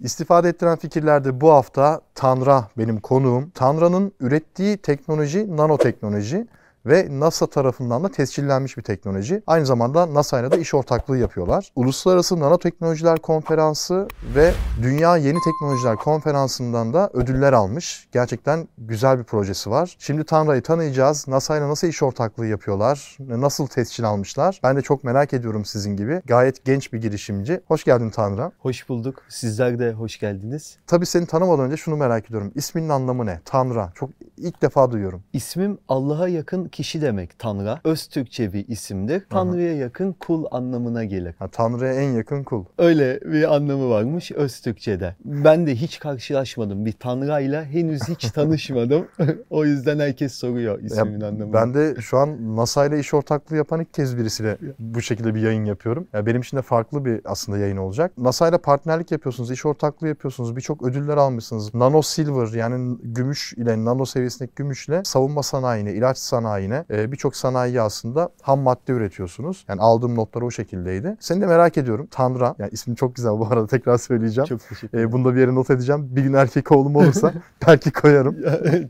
İstifade ettiren fikirlerde bu hafta Tanra benim konuğum. Tanra'nın ürettiği teknoloji nanoteknoloji ve NASA tarafından da tescillenmiş bir teknoloji. Aynı zamanda NASA ile de iş ortaklığı yapıyorlar. Uluslararası Nanoteknolojiler Konferansı ve Dünya Yeni Teknolojiler Konferansı'ndan da ödüller almış. Gerçekten güzel bir projesi var. Şimdi Tanra'yı tanıyacağız. NASA ile nasıl iş ortaklığı yapıyorlar? Nasıl tescil almışlar? Ben de çok merak ediyorum sizin gibi. Gayet genç bir girişimci. Hoş geldin Tanrı. Hoş bulduk. Sizler de hoş geldiniz. Tabii seni tanımadan önce şunu merak ediyorum. İsminin anlamı ne? Tanrı. Çok ilk defa duyuyorum. İsmim Allah'a yakın kişi demek Tanrı. Öz Türkçe bir isimdir. Tanrı'ya yakın kul anlamına gelir. Ha, Tanrı'ya en yakın kul. Öyle bir anlamı varmış Öz Türkçe'de. Ben de hiç karşılaşmadım. Bir Tanrı'yla henüz hiç tanışmadım. o yüzden herkes soruyor ismimin Ya, anlamını. Ben de şu an NASA ile iş ortaklığı yapan ilk kez birisiyle bu şekilde bir yayın yapıyorum. Ya benim için de farklı bir aslında yayın olacak. NASA ile partnerlik yapıyorsunuz, iş ortaklığı yapıyorsunuz. Birçok ödüller almışsınız. Nano Silver yani gümüş ile nano seviyesindeki gümüşle savunma sanayine, ilaç sanayine e, birçok sanayiye aslında ham madde üretiyorsunuz. Yani aldığım notlar o şekildeydi. Seni de merak ediyorum. Tanra, yani ismin çok güzel bu arada tekrar söyleyeceğim. Çok teşekkür E, ederim. bunu da bir yere not edeceğim. Bir gün erkek oğlum olursa belki koyarım.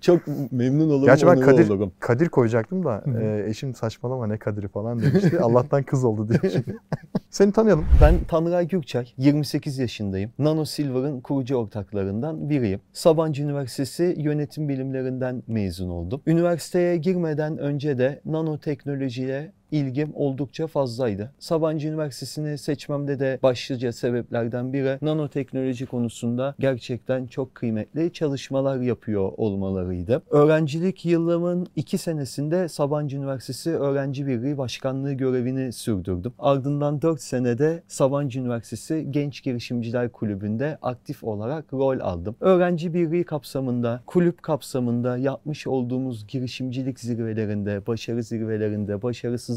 Çok memnun olurum, Gerçi ben Kadir, olurum. Kadir koyacaktım da e, eşim saçmalama ne Kadir'i falan demişti. Allah'tan kız oldu diye. Seni tanıyalım. Ben Tanrı Gürçay, 28 yaşındayım. Nano Silver'ın kurucu ortaklarından biriyim. Sabancı Üniversitesi Yönetim Bilimlerinden mezun oldum. Üniversiteye girmeden önce de nanoteknolojiye ilgim oldukça fazlaydı. Sabancı Üniversitesi'ni seçmemde de başlıca sebeplerden biri nanoteknoloji konusunda gerçekten çok kıymetli çalışmalar yapıyor olmalarıydı. Öğrencilik yılımın iki senesinde Sabancı Üniversitesi Öğrenci Birliği Başkanlığı görevini sürdürdüm. Ardından 4 senede Sabancı Üniversitesi Genç Girişimciler Kulübü'nde aktif olarak rol aldım. Öğrenci Birliği kapsamında, kulüp kapsamında yapmış olduğumuz girişimcilik zirvelerinde, başarı zirvelerinde,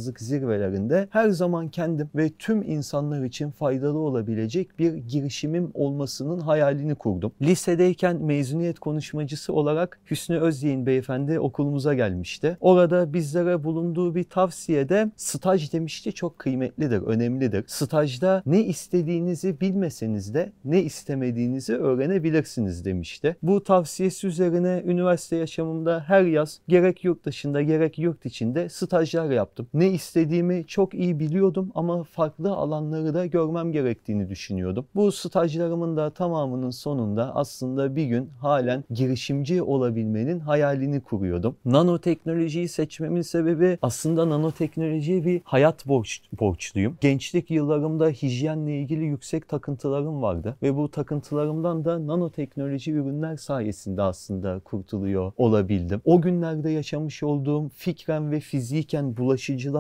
başarısızlık zirvelerinde her zaman kendim ve tüm insanlar için faydalı olabilecek bir girişimim olmasının hayalini kurdum. Lisedeyken mezuniyet konuşmacısı olarak Hüsnü Özyeğin beyefendi okulumuza gelmişti. Orada bizlere bulunduğu bir tavsiyede staj demişti çok kıymetlidir, önemlidir. Stajda ne istediğinizi bilmeseniz de ne istemediğinizi öğrenebilirsiniz demişti. Bu tavsiyesi üzerine üniversite yaşamımda her yaz gerek yurt dışında gerek yurt içinde stajlar yaptım. Ne istediğimi çok iyi biliyordum ama farklı alanları da görmem gerektiğini düşünüyordum. Bu stajlarımın da tamamının sonunda aslında bir gün halen girişimci olabilmenin hayalini kuruyordum. Nanoteknolojiyi seçmemin sebebi aslında nanoteknolojiye bir hayat borç, borçluyum. Gençlik yıllarımda hijyenle ilgili yüksek takıntılarım vardı ve bu takıntılarımdan da nanoteknoloji ürünler sayesinde aslında kurtuluyor olabildim. O günlerde yaşamış olduğum fikren ve fiziken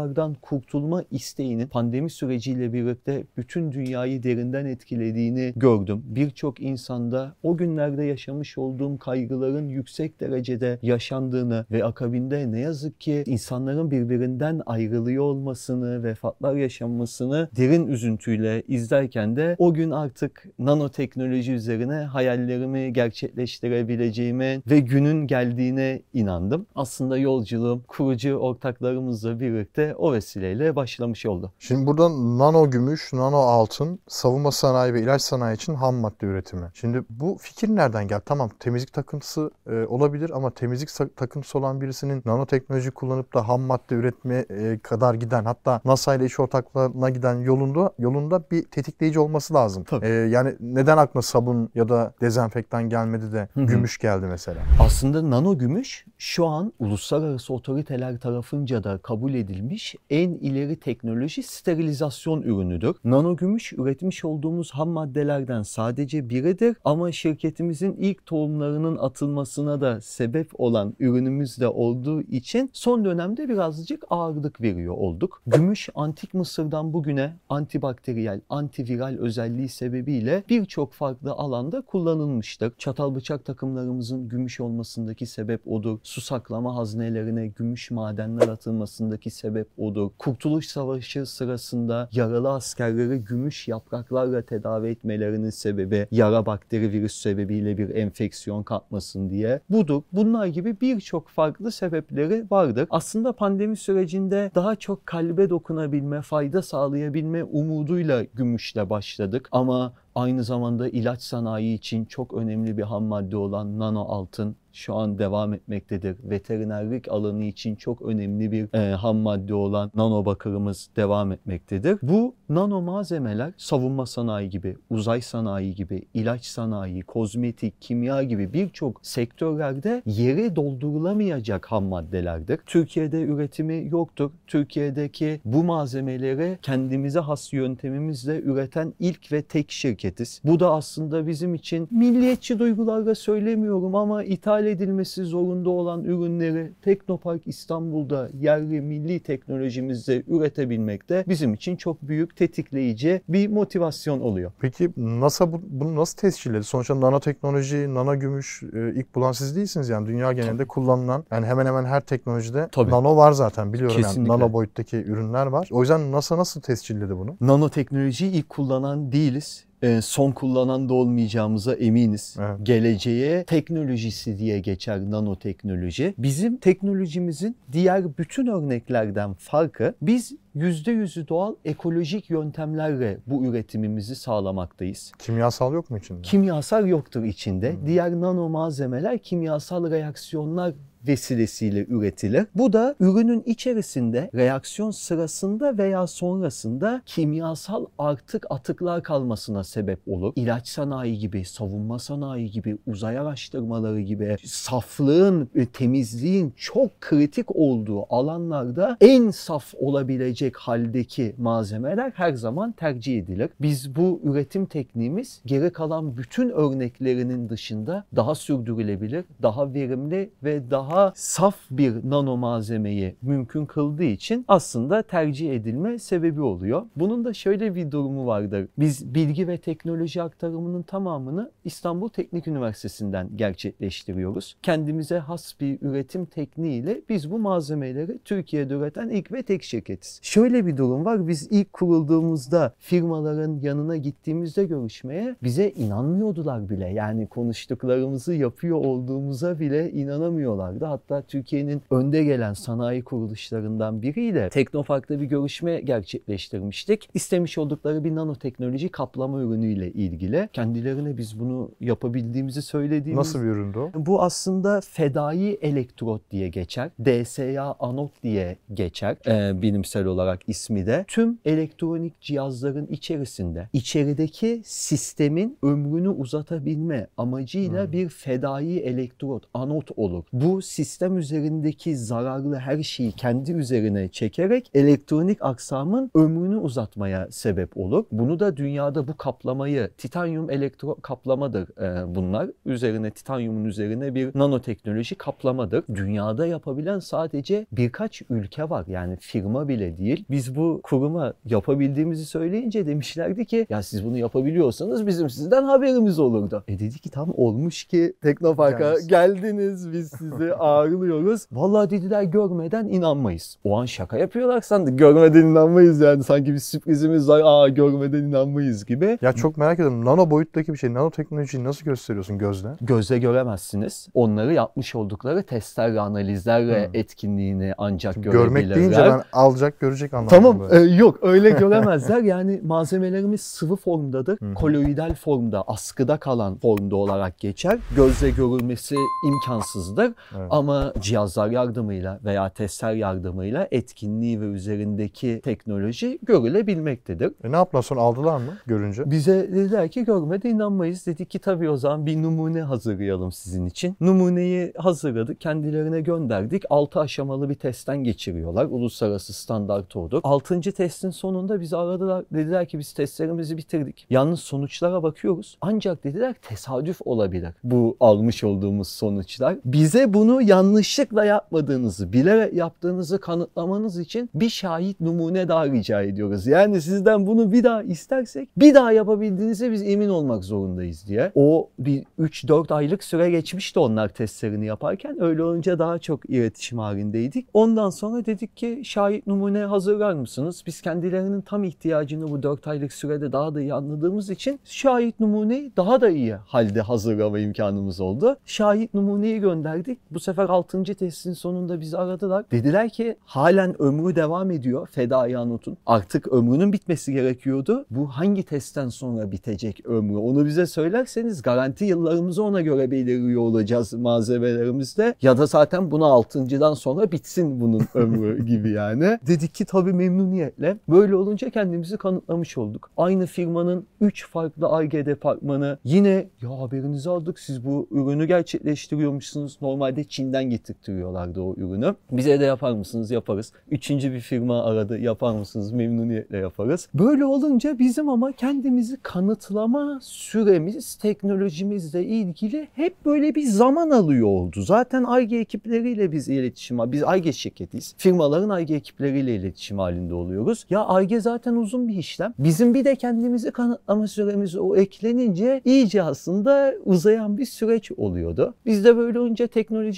bulaşıcılardan kurtulma isteğinin pandemi süreciyle birlikte bütün dünyayı derinden etkilediğini gördüm. Birçok insanda o günlerde yaşamış olduğum kaygıların yüksek derecede yaşandığını ve akabinde ne yazık ki insanların birbirinden ayrılıyor olmasını, vefatlar yaşanmasını derin üzüntüyle izlerken de o gün artık nanoteknoloji üzerine hayallerimi gerçekleştirebileceğime ve günün geldiğine inandım. Aslında yolculuğum kurucu ortaklarımızla birlikte o vesileyle başlamış oldu. Şimdi burada nano gümüş, nano altın, savunma sanayi ve ilaç sanayi için ham madde üretimi. Şimdi bu fikir nereden geldi? Tamam temizlik takıntısı e, olabilir ama temizlik takıntısı olan birisinin nanoteknoloji kullanıp da ham madde üretmeye e, kadar giden hatta NASA ile iş ortaklığına giden yolunda yolunda bir tetikleyici olması lazım. Tabii. E, yani neden aklına sabun ya da dezenfektan gelmedi de Hı hı. gümüş geldi mesela? Aslında nano gümüş şu an uluslararası otoriteler tarafınca da kabul edilmiş en ileri teknoloji sterilizasyon ürünüdür. Nano gümüş üretmiş olduğumuz ham maddelerden sadece biridir ama şirketimizin ilk tohumlarının atılmasına da sebep olan ürünümüz de olduğu için son dönemde birazcık ağırlık veriyor olduk. Gümüş antik Mısır'dan bugüne antibakteriyel, antiviral özelliği sebebiyle birçok farklı alanda kullanılmıştır. Çatal bıçak takımlarımızın gümüş olmasındaki sebep odur. Su saklama haznelerine gümüş madenler atılmasındaki sebep odur. Kurtuluş Savaşı sırasında yaralı askerleri gümüş yapraklarla tedavi etmelerinin sebebi yara bakteri virüs sebebiyle bir enfeksiyon kapmasın diye budur. Bunlar gibi birçok farklı sebepleri vardır. Aslında pandemi sürecinde daha çok kalbe dokunabilme, fayda sağlayabilme umuduyla gümüşle başladık ama Aynı zamanda ilaç sanayi için çok önemli bir ham madde olan nano altın şu an devam etmektedir. Veterinerlik alanı için çok önemli bir e, ham madde olan nano bakırımız devam etmektedir. Bu nano malzemeler savunma sanayi gibi, uzay sanayi gibi, ilaç sanayi, kozmetik, kimya gibi birçok sektörlerde yeri doldurulamayacak ham maddelerdir. Türkiye'de üretimi yoktur. Türkiye'deki bu malzemeleri kendimize has yöntemimizle üreten ilk ve tek şirketiz. Bu da aslında bizim için milliyetçi duygularla söylemiyorum ama ithal edilmesi zorunda olan ürünleri Teknopark İstanbul'da yerli milli teknolojimizle üretebilmekte bizim için çok büyük tetikleyici bir motivasyon oluyor. Peki NASA bu- bunu nasıl tescilledi? Sonuçta nanoteknoloji, nano gümüş e, ilk bulan siz değilsiniz yani dünya genelinde kullanılan yani hemen hemen her teknolojide Tabii. nano var zaten biliyorum yani Kesinlikle. nano boyuttaki ürünler var. O yüzden NASA nasıl tescilledi bunu? Nanoteknolojiyi ilk kullanan değiliz. Ee, son kullanan da olmayacağımıza eminiz. Evet. Geleceğe teknolojisi diye geçer nanoteknoloji. Bizim teknolojimizin diğer bütün örneklerden farkı biz %100'ü doğal ekolojik yöntemlerle bu üretimimizi sağlamaktayız. Kimyasal yok mu içinde? Kimyasal yoktur içinde. Diğer nano malzemeler kimyasal reaksiyonlar vesilesiyle üretilir. Bu da ürünün içerisinde reaksiyon sırasında veya sonrasında kimyasal artık atıklar kalmasına sebep olur. İlaç sanayi gibi, savunma sanayi gibi, uzay araştırmaları gibi saflığın, e, temizliğin çok kritik olduğu alanlarda en saf olabilecek haldeki malzemeler her zaman tercih edilir. Biz bu üretim tekniğimiz geri kalan bütün örneklerinin dışında daha sürdürülebilir, daha verimli ve daha saf bir nano malzemeyi mümkün kıldığı için aslında tercih edilme sebebi oluyor. Bunun da şöyle bir durumu vardır. Biz bilgi ve teknoloji aktarımının tamamını İstanbul Teknik Üniversitesi'nden gerçekleştiriyoruz. Kendimize has bir üretim tekniğiyle biz bu malzemeleri Türkiye'de üreten ilk ve tek şirketiz. Şöyle bir durum var. Biz ilk kurulduğumuzda firmaların yanına gittiğimizde görüşmeye bize inanmıyordular bile. Yani konuştuklarımızı yapıyor olduğumuza bile inanamıyorlardı. Hatta Türkiye'nin önde gelen sanayi kuruluşlarından biriyle Teknofark'ta bir görüşme gerçekleştirmiştik. İstemiş oldukları bir nanoteknoloji kaplama ürünüyle ilgili. Kendilerine biz bunu yapabildiğimizi söylediğimiz Nasıl bir üründü o? bu aslında fedai elektrot diye geçer. DSA anot diye geçer e, bilimsel olarak ismi de. Tüm elektronik cihazların içerisinde içerideki sistemin ömrünü uzatabilme amacıyla bir fedai elektrot anot olur. Bu sistem üzerindeki zararlı her şeyi kendi üzerine çekerek elektronik aksamın ömrünü uzatmaya sebep olur. Bunu da dünyada bu kaplamayı titanyum elektro kaplamadır e, bunlar. Üzerine titanyumun üzerine bir nanoteknoloji kaplamadır. Dünyada yapabilen sadece birkaç ülke var. Yani firma bile değil. Biz bu kuruma yapabildiğimizi söyleyince demişlerdi ki ya siz bunu yapabiliyorsanız bizim sizden haberimiz olurdu. E dedi ki tam olmuş ki Teknopark'a geldiniz biz sizi ağırlıyoruz. Vallahi dediler görmeden inanmayız. O an şaka yapıyorlar sandık. Görmeden inanmayız yani. Sanki bir sürprizimiz var. Aa görmeden inanmayız gibi. Ya çok merak ediyorum. Nano boyuttaki bir şey. Nanoteknolojiyi nasıl gösteriyorsun gözle? Gözle göremezsiniz. Onları yapmış oldukları testlerle, analizlerle Hmm. etkinliğini ancak Görmek görebilirler. deyince ben alacak görecek anlamında. Tamam e, yok öyle göremezler yani malzemelerimiz sıvı formdadır. Hı. Koloidal formda askıda kalan formda olarak geçer. Gözle görülmesi imkansızdır Evet. Ama cihazlar yardımıyla veya testler yardımıyla etkinliği ve üzerindeki teknoloji görülebilmektedir. E ne yaptılar sonra aldılar mı görünce? Bize dediler ki görmede inanmayız. Dedik ki tabii o zaman bir numune hazırlayalım sizin için. Numuneyi hazırladık. Kendilerine gönderdik. 6 aşamalı bir testten geçiriyorlar. Uluslararası standart odur. 6. testin sonunda bizi aradılar. Dediler ki biz testlerimizi bitirdik. Yalnız sonuçlara bakıyoruz. Ancak dediler tesadüf olabilir. Bu almış olduğumuz sonuçlar. Bize bunu yanlışlıkla yapmadığınızı, bilerek yaptığınızı kanıtlamanız için bir şahit numune daha rica ediyoruz. Yani sizden bunu bir daha istersek bir daha yapabildiğinize biz emin olmak zorundayız diye. O bir 3-4 aylık süre geçmişti onlar testlerini yaparken. Öyle olunca daha çok iletişim halindeydik. Ondan sonra dedik ki şahit numune hazırlar mısınız? Biz kendilerinin tam ihtiyacını bu 4 aylık sürede daha da iyi anladığımız için şahit numuneyi daha da iyi halde hazırlama imkanımız oldu. Şahit numuneyi gönderdik. Bu sefer 6. testin sonunda bizi aradılar. Dediler ki halen ömrü devam ediyor Fedai Anut'un. Artık ömrünün bitmesi gerekiyordu. Bu hangi testten sonra bitecek ömrü? Onu bize söylerseniz garanti yıllarımızı ona göre belirliyor olacağız malzemelerimizde. Ya da zaten bunu 6.dan sonra bitsin bunun ömrü gibi yani. Dedik ki tabii memnuniyetle. Böyle olunca kendimizi kanıtlamış olduk. Aynı firmanın 3 farklı ARGE departmanı yine ya haberinizi aldık siz bu ürünü gerçekleştiriyormuşsunuz. Normalde Çin'den getirtiyorlardı o ürünü. Bize de yapar mısınız? Yaparız. Üçüncü bir firma aradı. Yapar mısınız? Memnuniyetle yaparız. Böyle olunca bizim ama kendimizi kanıtlama süremiz teknolojimizle ilgili hep böyle bir zaman alıyor oldu. Zaten ARGE ekipleriyle biz iletişim, biz ARGE şirketiyiz. Firmaların ARGE ekipleriyle iletişim halinde oluyoruz. Ya ARGE zaten uzun bir işlem. Bizim bir de kendimizi kanıtlama süremiz o eklenince iyice aslında uzayan bir süreç oluyordu. Biz de böyle olunca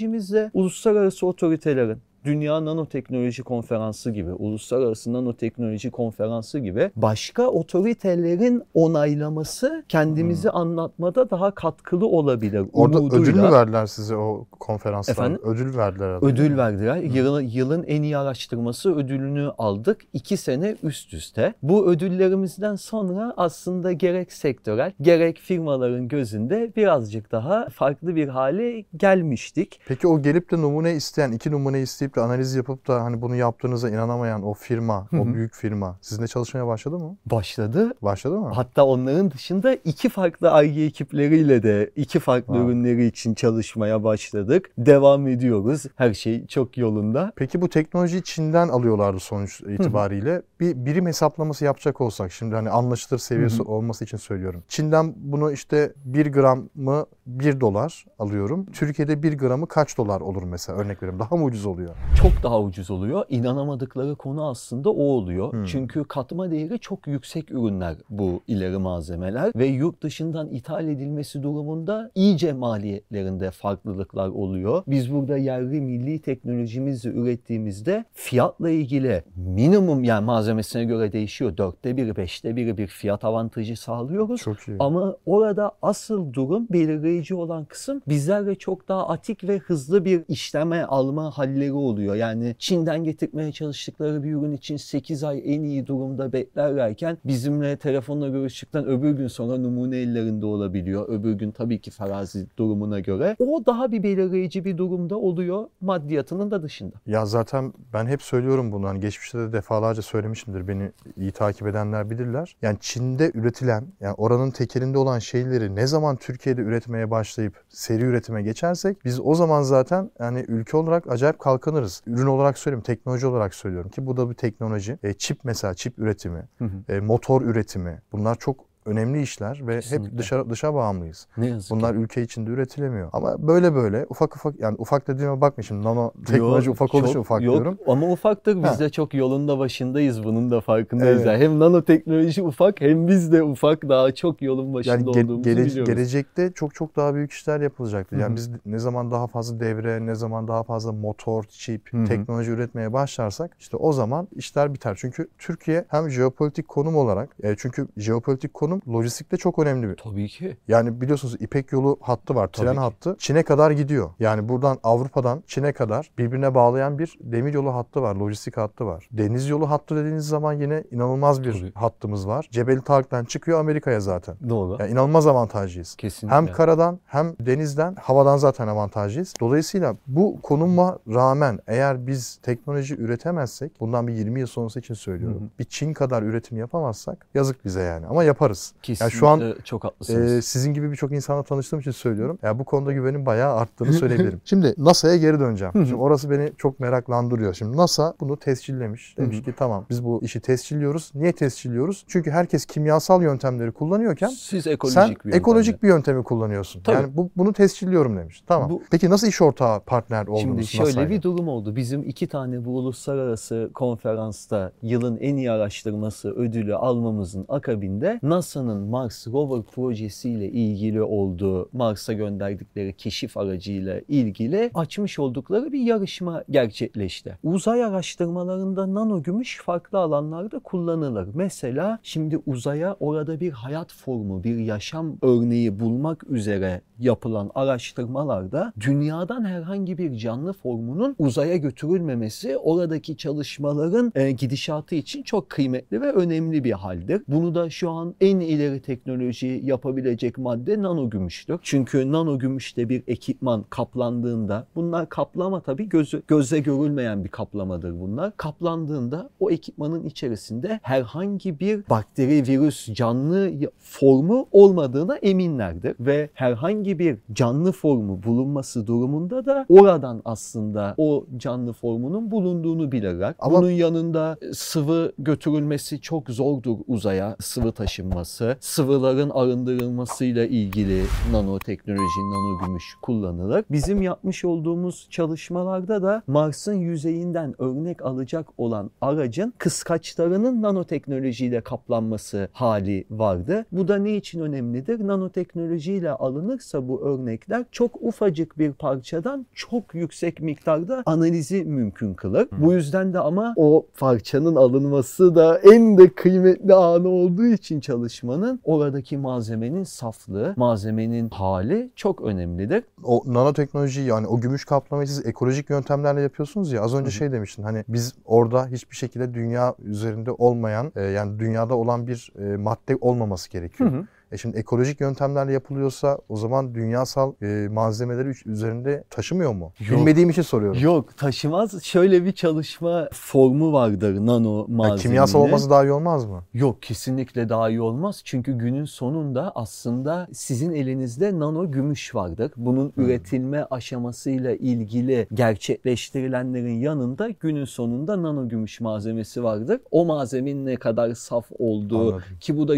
teknolojimizle uluslararası otoritelerin Dünya Nanoteknoloji Konferansı gibi, Uluslararası Nanoteknoloji Konferansı gibi başka otoritelerin onaylaması kendimizi anlatmada daha katkılı olabilir. Orada umuduyla. ödül mü verdiler size o konferanstan? Efendim? Ödül verdiler. herhalde. Ödül verdiler. Yılın, yılın en iyi araştırması ödülünü aldık. iki sene üst üste. Bu ödüllerimizden sonra aslında gerek sektörel gerek firmaların gözünde birazcık daha farklı bir hale gelmiştik. Peki o gelip de numune isteyen, iki numune isteyip de analiz yapıp da hani bunu yaptığınıza inanamayan o firma, Hı o büyük firma sizinle çalışmaya başladı mı? Başladı. Başladı mı? Hatta onların dışında iki farklı ARGE ekipleriyle de iki farklı Wow. ürünleri için çalışmaya başladık. Devam ediyoruz. Her şey çok yolunda. Peki bu teknolojiyi Çin'den alıyorlardı sonuç itibariyle. Bir birim hesaplaması yapacak olsak şimdi hani anlaşılır seviyesi Hı hı. olması için söylüyorum. Çin'den bunu işte 1 gramı 1 dolar alıyorum. Türkiye'de 1 gramı kaç dolar olur mesela örnek veriyorum. Daha mı ucuz oluyor? Çok daha ucuz oluyor. İnanamadıkları konu aslında o oluyor. Hmm. Çünkü katma değeri çok yüksek ürünler bu ileri malzemeler ve yurt dışından ithal edilmesi durumunda iyice maliyetlerinde farklılıklar oluyor. Biz burada yerli milli teknolojimizle ürettiğimizde fiyatla ilgili minimum yani malzemesine göre değişiyor. Dörtte biri, beşte biri bir fiyat avantajı sağlıyoruz. Çok iyi. Ama orada asıl durum belirleyici olan kısım bizlerle çok daha atik ve hızlı bir işleme alma halleri oluyor. Yani Çin'den getirmeye çalıştıkları bir ürün için 8 ay en iyi durumda beklerlerken bizimle telefonla görüştükten öbür gün sonra numune ellerinde olabiliyor. Öbür gün tabii ki farazi durumuna göre. O daha bir belirleyici bir durumda oluyor maddiyatının da dışında. Ya zaten ben hep söylüyorum bunu. Hani geçmişte de defalarca söylemişimdir. Beni iyi takip edenler bilirler. Yani Çin'de üretilen, yani oranın tekelinde olan şeyleri ne zaman Türkiye'de üretmeye başlayıp seri üretime geçersek biz o zaman zaten yani ülke olarak acayip kalkınırız. Ürün olarak söylüyorum, teknoloji olarak söylüyorum ki bu da bir teknoloji. E, çip mesela çip üretimi, e, motor üretimi bunlar çok önemli işler ve Kesinlikle. hep dışarı dışa bağımlıyız. Ne yazık ki. Bunlar ülke içinde üretilemiyor. Ama böyle böyle ufak ufak yani ufak dediğime bakma şimdi nano teknoloji Yok, ufak çok- ufak yok, diyorum. Ama ufaktır. Biz Ha. de çok yolunda başındayız. Bunun da farkındayız. Evet. Yani hem nanoteknoloji ufak hem biz de ufak daha çok yolun başında Yani ge- olduğumuzu gele- biliyoruz. gelecekte çok çok daha büyük işler yapılacaktır. Yani hı. biz ne zaman daha fazla devre, ne zaman daha fazla motor, çip, Hı hı. teknoloji üretmeye başlarsak işte o zaman işler biter. Çünkü Türkiye hem jeopolitik konum olarak e, çünkü jeopolitik konum lojistikte çok önemli bir. Tabii ki. Yani biliyorsunuz İpek yolu hattı var, Tabii tren ki. hattı. Çin'e kadar gidiyor. Yani buradan Avrupa'dan Çin'e kadar birbirine bağlayan bir demir yolu hattı var, lojistik hattı var. Deniz yolu hattı dediğiniz zaman yine inanılmaz bir Tabii. hattımız var. Cebeli Tarık'tan çıkıyor Amerika'ya zaten. Doğru. Yani inanılmaz avantajlıyız. Kesinlikle. Hem karadan hem denizden, havadan zaten avantajlıyız. Dolayısıyla bu konuma rağmen eğer biz teknoloji üretemezsek, bundan bir 20 yıl sonrası için söylüyorum. Hı hı. Bir Çin kadar üretim yapamazsak yazık bize yani. Ama yaparız. Kesinlikle şu an, çok haklısınız. Ee, sizin gibi birçok insanla tanıştığım için söylüyorum. Ya bu konuda güvenim bayağı arttığını söyleyebilirim. Şimdi NASA'ya geri döneceğim. Şimdi orası beni çok meraklandırıyor. Şimdi NASA bunu tescillemiş. Demiş ki tamam biz bu işi tescilliyoruz. Niye tescilliyoruz? Çünkü herkes kimyasal yöntemleri kullanıyorken Siz ekolojik sen bir yöntemle. ekolojik bir yöntemi kullanıyorsun. Tabii. Yani bu, bunu tescilliyorum demiş. Tamam. Bu- Peki nasıl iş ortağı partner oldunuz Şimdi şöyle NASA'yla? bir durum oldu. Bizim iki tane bu uluslararası konferansta yılın en iyi araştırması ödülü almamızın akabinde NASA'nın Mars Rover projesiyle ilgili olduğu, Mars'a gönderdikleri keşif aracıyla ilgili açmış oldukları bir yarışma gerçekleşti. Uzay araştırmalarında nano gümüş farklı alanlarda kullanılır. Mesela şimdi uzaya orada bir hayat formu, bir yaşam örneği bulmak üzere yapılan araştırmalarda dünyadan herhangi bir canlı formunun uzaya götürülmemesi oradaki çalışmaların e, gidişatı için çok kıymetli ve önemli bir haldir. Bunu da şu an en ileri teknoloji yapabilecek madde nano gümüştür. Çünkü nano gümüşte bir ekipman kaplandığında bunlar kaplama tabii gözü, gözle görülmeyen bir kaplamadır bunlar. Kaplandığında o ekipmanın içerisinde herhangi bir bakteri, virüs, canlı formu olmadığına eminlerdir ve herhangi bir canlı formu bulunması durumunda da oradan aslında o canlı formunun bulunduğunu bilirler. Ama- Bunun yanında sıvı götürülmesi çok zordur uzaya, sıvı taşınması. Sıvıların arındırılmasıyla ilgili nanoteknoloji, nano gümüş kullanılır. Bizim yapmış olduğumuz çalışmalarda da Mars'ın yüzeyinden örnek alacak olan aracın kıskaçlarının nanoteknolojiyle kaplanması hali vardı. Bu da ne için önemlidir? Nanoteknolojiyle alınırsa bu örnekler çok ufacık bir parçadan çok yüksek miktarda analizi mümkün kılır. Bu yüzden de ama o parçanın alınması da en de kıymetli anı olduğu için çalışmanın oradaki malzemenin saflığı, malzemenin hali çok önemlidir. O nanoteknoloji yani o gümüş kaplamayı siz ekolojik yöntemlerle yapıyorsunuz ya az önce şey demiştin hani biz orada hiçbir şekilde dünya üzerinde olmayan e, yani dünyada olan bir e, madde olmaması gerekiyor. Hı hı. E şimdi ekolojik yöntemlerle yapılıyorsa o zaman dünyasal e, malzemeleri üzerinde taşımıyor mu? Yok. Bilmediğim için soruyorum. Yok taşımaz. Şöyle bir çalışma formu vardır nano Ya malzemenin. kimyasal olması daha iyi olmaz mı? Yok kesinlikle daha iyi olmaz. Çünkü günün sonunda aslında sizin elinizde nano gümüş vardır. Bunun üretilme aşamasıyla ilgili gerçekleştirilenlerin yanında günün sonunda nano gümüş malzemesi vardır. O malzemenin ne kadar saf olduğu Anladım. ki bu da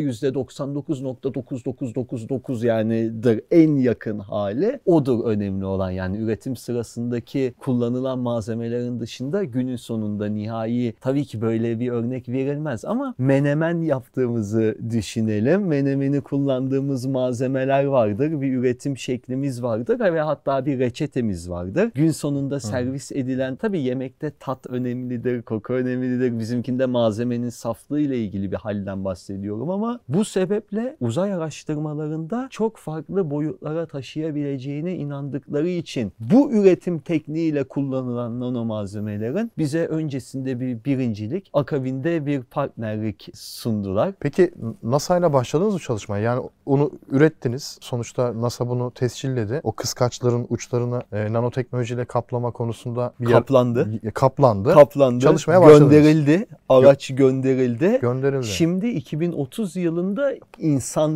%99.9999 yanidir en yakın hali odur önemli olan. Yani üretim sırasındaki kullanılan malzemelerin dışında günün sonunda nihai tabii ki böyle bir örnek verilmez ama menemen yaptığımızı düşünelim. Menemeni kullandığımız malzemeler vardır. Bir üretim şeklimiz vardır ve hatta bir reçetemiz vardır. Gün sonunda servis edilen tabii yemekte tat önemlidir, koku önemlidir. Bizimkinde malzemenin saflığı ile ilgili bir halden bahsediyorum ama bu sebeple uzay araştırmalarında çok farklı boyutlara taşıyabileceğine inandıkları için bu üretim tekniğiyle kullanılan nano malzemelerin bize öncesinde bir birincilik, akabinde bir partnerlik sundular. Peki NASA ile başladınız mı çalışmaya? Yani onu ürettiniz. Sonuçta NASA bunu tescilledi. O kıskaçların uçlarını e, nanoteknolojiyle kaplama konusunda bir yer- Kaplandı. y- kaplandı. Kaplandı. Çalışmaya başladınız. Gönderildi. Araç gönderildi. gönderildi. Şimdi 2030 yılında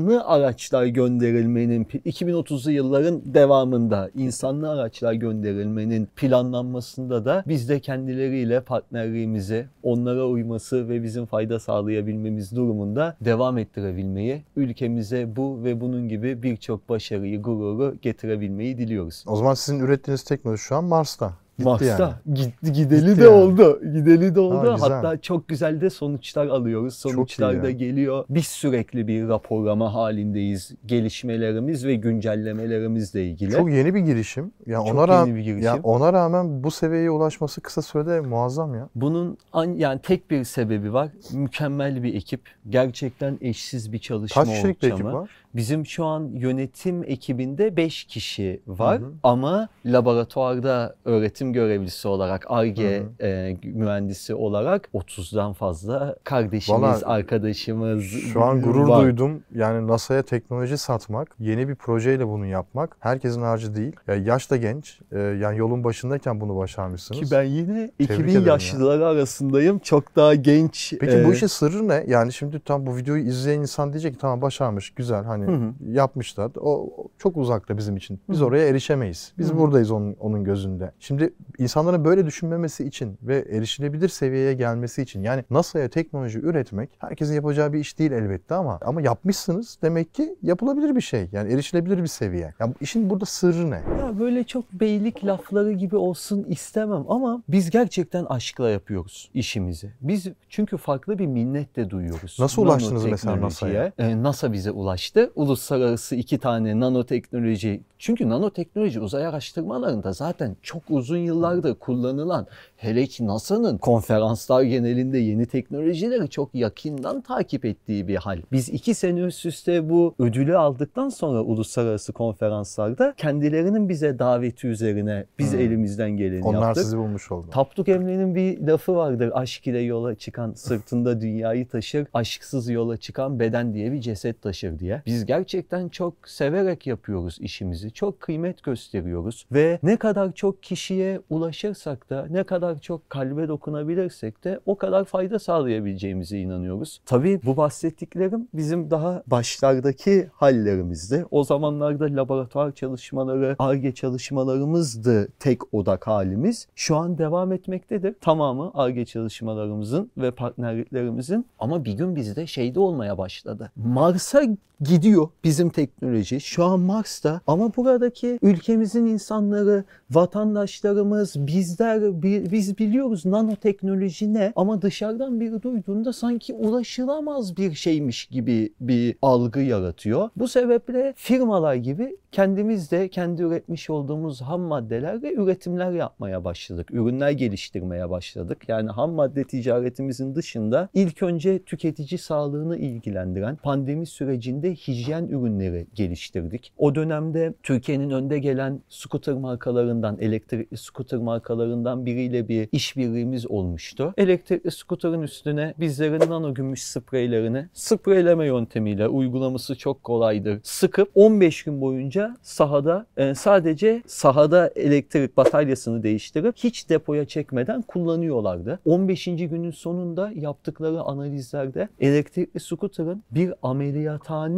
insanlı araçlar gönderilmenin 2030'lu yılların devamında insanlı araçlar gönderilmenin planlanmasında da biz de kendileriyle partnerliğimizi onlara uyması ve bizim fayda sağlayabilmemiz durumunda devam ettirebilmeyi, ülkemize bu ve bunun gibi birçok başarıyı, gururu getirebilmeyi diliyoruz. O zaman sizin ürettiğiniz teknoloji şu an Mars'ta. Mars'ta yani. gitti, gideli Gitti de yani. oldu. Gideli de oldu. güzel. Hatta çok güzel de sonuçlar alıyoruz. Sonuçlar da geliyor. Biz sürekli bir raporlama halindeyiz. Gelişmelerimiz ve güncellemelerimizle ilgili. Çok yeni bir girişim. Yani Çok ona rağmen bir girişim. yani ona rağmen bu seviyeye ulaşması kısa sürede muazzam ya. Bunun an, yani tek bir sebebi var. Mükemmel bir ekip. Gerçekten eşsiz bir çalışma Kaç kişilik bir ekip var? Bizim şu an yönetim ekibinde 5 kişi var Hı hı. ama laboratuvarda öğretim görevlisi olarak, ARGE e, mühendisi olarak 30'dan fazla kardeşimiz, Vallahi arkadaşımız Şu an gurur var. duydum. Yani NASA'ya teknoloji satmak, yeni bir projeyle bunu yapmak herkesin harcı değil. Ya yaş da genç. Ee, yani yolun başındayken bunu başarmışsınız. Ki ben yine Tebrik 2000 ederim ya. yaşlıları arasındayım. Çok daha genç. Peki e, bu işin sırrı ne? Yani şimdi tam bu videoyu izleyen insan diyecek ki tamam başarmış, güzel. Hani Hani Hı hı. yapmışlar. O çok uzakta bizim için. Biz Hı hı. oraya erişemeyiz. Biz Hı hı. buradayız onun, onun gözünde. Şimdi insanların böyle düşünmemesi için ve erişilebilir seviyeye gelmesi için yani NASA'ya teknoloji üretmek herkesin yapacağı bir iş değil elbette ama ama yapmışsınız demek ki yapılabilir bir şey. Yani erişilebilir bir seviye. Ya bu işin burada sırrı ne? Ya böyle çok beylik lafları gibi olsun istemem ama biz gerçekten aşkla yapıyoruz işimizi. Biz çünkü farklı bir minnet de duyuyoruz. Nasıl ulaştınız mesela Nanoteknolojiye. Ee, NASA bize ulaştı. Uluslararası iki tane nanoteknoloji. Çünkü nanoteknoloji uzay araştırmalarında zaten çok uzun yıllardır kullanılan hele ki NASA'nın konferanslar genelinde yeni teknolojileri çok yakından takip ettiği bir hal. Biz iki sene üst üste bu ödülü aldıktan sonra uluslararası konferanslarda kendilerinin bize daveti üzerine biz Hmm. elimizden geleni Onlar yaptık. sizi bulmuş oldu. Tapduk Emre'nin bir lafı vardır. Aşk ile yola çıkan sırtında dünyayı taşır, aşksız yola çıkan beden diye bir ceset taşır diye. Biz gerçekten çok severek yapıyoruz işimizi. Çok kıymet gösteriyoruz ve ne kadar çok kişiye ulaşırsak da ne kadar çok kalbe dokunabilirsek de o kadar fayda sağlayabileceğimize inanıyoruz. Tabii bu bahsettiklerim bizim daha başlardaki hallerimizdi. O zamanlarda laboratuvar çalışmaları, ARGE çalışmalarımızdı tek odak halimiz. Şu an devam etmektedir. Tamamı ARGE çalışmalarımızın ve partnerliklerimizin ama bir gün bizde şeyde olmaya başladı. Mars'a gidiyor bizim teknoloji. Şu an Mars'ta ama buradaki ülkemizin insanları, vatandaşlarımız, bizler bi- biz biliyoruz nanoteknoloji ne ama dışarıdan biri duyduğunda sanki ulaşılamaz bir şeymiş gibi bir algı yaratıyor. Bu sebeple firmalar gibi kendimiz de kendi üretmiş olduğumuz ham maddelerle üretimler yapmaya başladık. Ürünler geliştirmeye başladık. Yani ham madde ticaretimizin dışında ilk önce tüketici sağlığını ilgilendiren pandemi sürecinde hijyen ürünleri geliştirdik. O dönemde Türkiye'nin önde gelen scooter markalarından, elektrikli scooter markalarından biriyle bir işbirliğimiz olmuştu. Elektrikli scooter'ın üstüne bizlerin nano gümüş spreylerini spreyleme yöntemiyle uygulaması çok kolaydır. Sıkıp 15 gün boyunca sahada e, sadece sahada elektrik bataryasını değiştirip hiç depoya çekmeden kullanıyorlardı. 15. günün sonunda yaptıkları analizlerde elektrikli scooter'ın bir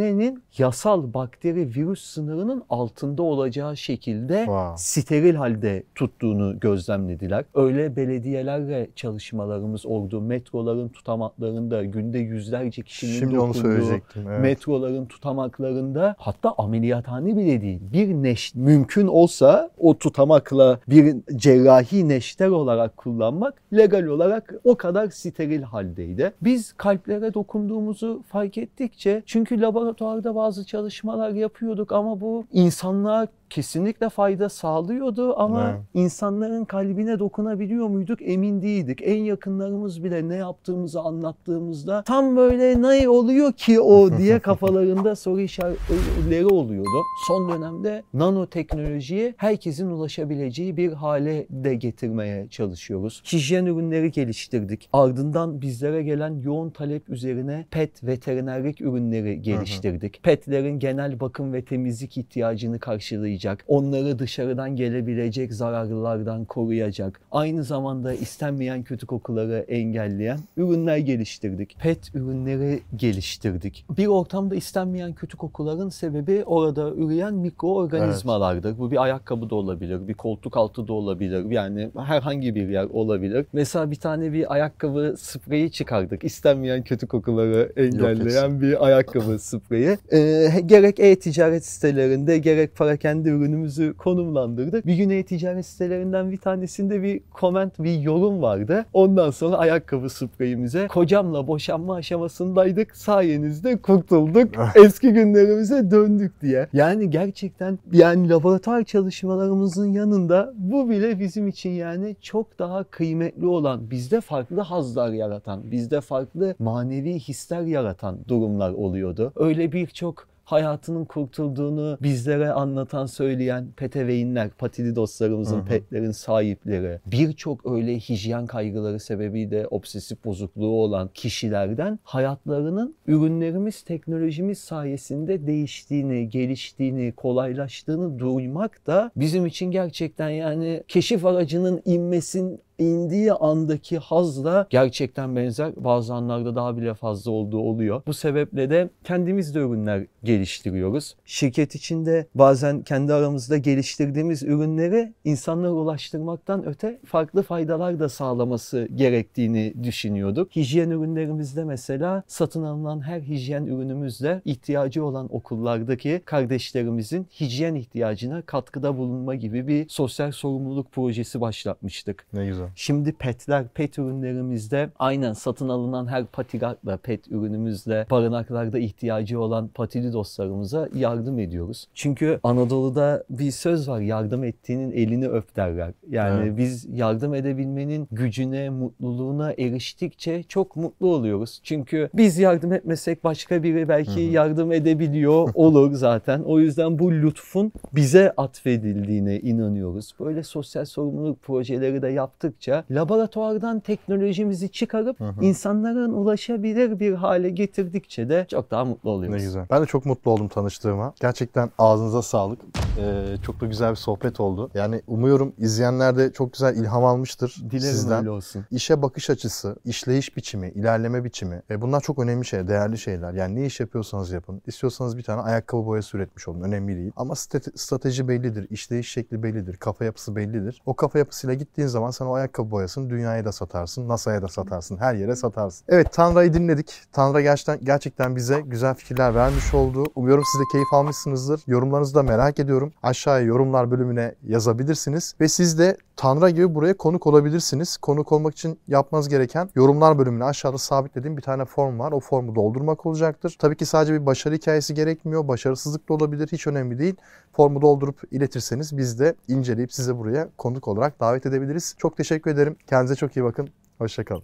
ameliyathanenin yasal bakteri virüs sınırının altında olacağı şekilde Wow. steril halde tuttuğunu gözlemlediler. Öyle belediyelerle çalışmalarımız oldu. Metroların tutamaklarında günde yüzlerce kişinin Şimdi onu dokunduğu söyleyecektim. Evet. metroların tutamaklarında hatta ameliyathane bile değil bir neş mümkün olsa o tutamakla bir cerrahi neşter olarak kullanmak legal olarak o kadar steril haldeydi. Biz kalplere dokunduğumuzu fark ettikçe çünkü laboratuvarda bazı çalışmalar yapıyorduk ama bu insanlığa kesinlikle fayda sağlıyordu ama Evet. insanların kalbine dokunabiliyor muyduk emin değildik. En yakınlarımız bile ne yaptığımızı anlattığımızda tam böyle ne oluyor ki o diye kafalarında soru işaretleri oluyordu. Son dönemde nanoteknolojiye herkesin ulaşabileceği bir hale de getirmeye çalışıyoruz. Hijyen ürünleri geliştirdik. Ardından bizlere gelen yoğun talep üzerine pet veterinerlik ürünleri geliştirdik. Petlerin genel bakım ve temizlik ihtiyacını karşılayacak. Onları dışarıdan gelebilecek zararlılardan koruyacak. Aynı zamanda istenmeyen kötü kokuları engelleyen ürünler geliştirdik. Pet ürünleri geliştirdik. Bir ortamda istenmeyen kötü kokuların sebebi orada üreyen mikroorganizmalardır. Bu bir ayakkabı da olabilir, bir koltuk altı da olabilir. Yani herhangi bir yer olabilir. Mesela bir tane bir ayakkabı spreyi çıkardık. İstenmeyen kötü kokuları engelleyen bir ayakkabı spreyi. Ee, gerek e-ticaret sitelerinde gerek para kendi ürünümüzü konumlandırdık. Bir gün e-ticaret sitelerinden bir tanesinde bir comment, bir yorum vardı. Ondan sonra ayakkabı spreyimize kocamla boşanma aşamasındaydık. Sayenizde kurtulduk. Eski günlerimize döndük diye. Yani gerçekten yani laboratuvar çalışmalarımızın yanında bu bile bizim için yani çok daha kıymetli olan, bizde farklı hazlar yaratan, bizde farklı manevi hisler yaratan durumlar oluyordu. Öyle birçok hayatının kurtulduğunu bizlere anlatan, söyleyen peteveynler, patili dostlarımızın, Hı hı. petlerin sahipleri, birçok öyle hijyen kaygıları sebebiyle obsesif bozukluğu olan kişilerden hayatlarının ürünlerimiz, teknolojimiz sayesinde değiştiğini, geliştiğini, kolaylaştığını duymak da bizim için gerçekten yani keşif aracının inmesin indiği andaki hazla gerçekten benzer bazı anlarda daha bile fazla olduğu oluyor. Bu sebeple de kendimiz de ürünler geliştiriyoruz. Şirket içinde bazen kendi aramızda geliştirdiğimiz ürünleri insanlara ulaştırmaktan öte farklı faydalar da sağlaması gerektiğini düşünüyorduk. Hijyen ürünlerimizde mesela satın alınan her hijyen ürünümüzle ihtiyacı olan okullardaki kardeşlerimizin hijyen ihtiyacına katkıda bulunma gibi bir sosyal sorumluluk projesi başlatmıştık. Ne güzel. Şimdi petler, pet ürünlerimizde aynen satın alınan her patigatla, pet ürünümüzle barınaklarda ihtiyacı olan patili dostlarımıza yardım ediyoruz. Çünkü Anadolu'da bir söz var yardım ettiğinin elini öp derler. Yani Evet. biz yardım edebilmenin gücüne, mutluluğuna eriştikçe çok mutlu oluyoruz. Çünkü biz yardım etmesek başka biri belki yardım edebiliyor olur zaten. O yüzden bu lütfun bize atfedildiğine inanıyoruz. Böyle sosyal sorumluluk projeleri de yaptıkça laboratuvardan teknolojimizi çıkarıp insanların ulaşabilir bir hale getirdikçe de çok daha mutlu oluyoruz. Ne güzel. Ben de çok mutlu oldum tanıştığıma. Gerçekten ağzınıza sağlık. Ee, çok da güzel bir sohbet oldu. Yani umuyorum izleyenler de çok güzel ilham almıştır Dilerim sizden. öyle olsun. İşe bakış açısı, işleyiş biçimi, ilerleme biçimi. E bunlar çok önemli şeyler, değerli şeyler. Yani ne iş yapıyorsanız yapın. İstiyorsanız bir tane ayakkabı boyası üretmiş olun. Önemli değil. Ama strate- strateji bellidir, işleyiş şekli bellidir, kafa yapısı bellidir. O kafa yapısıyla gittiğin zaman sen o ayakkabı boyasını dünyaya da satarsın, NASA'ya da satarsın, her yere satarsın. Evet Tanrı'yı dinledik. Tanrı gerçekten, gerçekten bize güzel fikirler vermiş oldu. Umuyorum siz de keyif almışsınızdır. Yorumlarınızı da merak ediyorum. Aşağıya yorumlar bölümüne yazabilirsiniz. Ve siz de Tanrı gibi buraya konuk olabilirsiniz. Konuk olmak için yapmanız gereken yorumlar bölümüne aşağıda sabitlediğim bir tane form var. O formu doldurmak olacaktır. Tabii ki sadece bir başarı hikayesi gerekmiyor. Başarısızlık da olabilir. Hiç önemli değil. Formu doldurup iletirseniz biz de inceleyip size buraya konuk olarak davet edebiliriz. Çok teşekkür ederim. Kendinize çok iyi bakın. Hoşçakalın.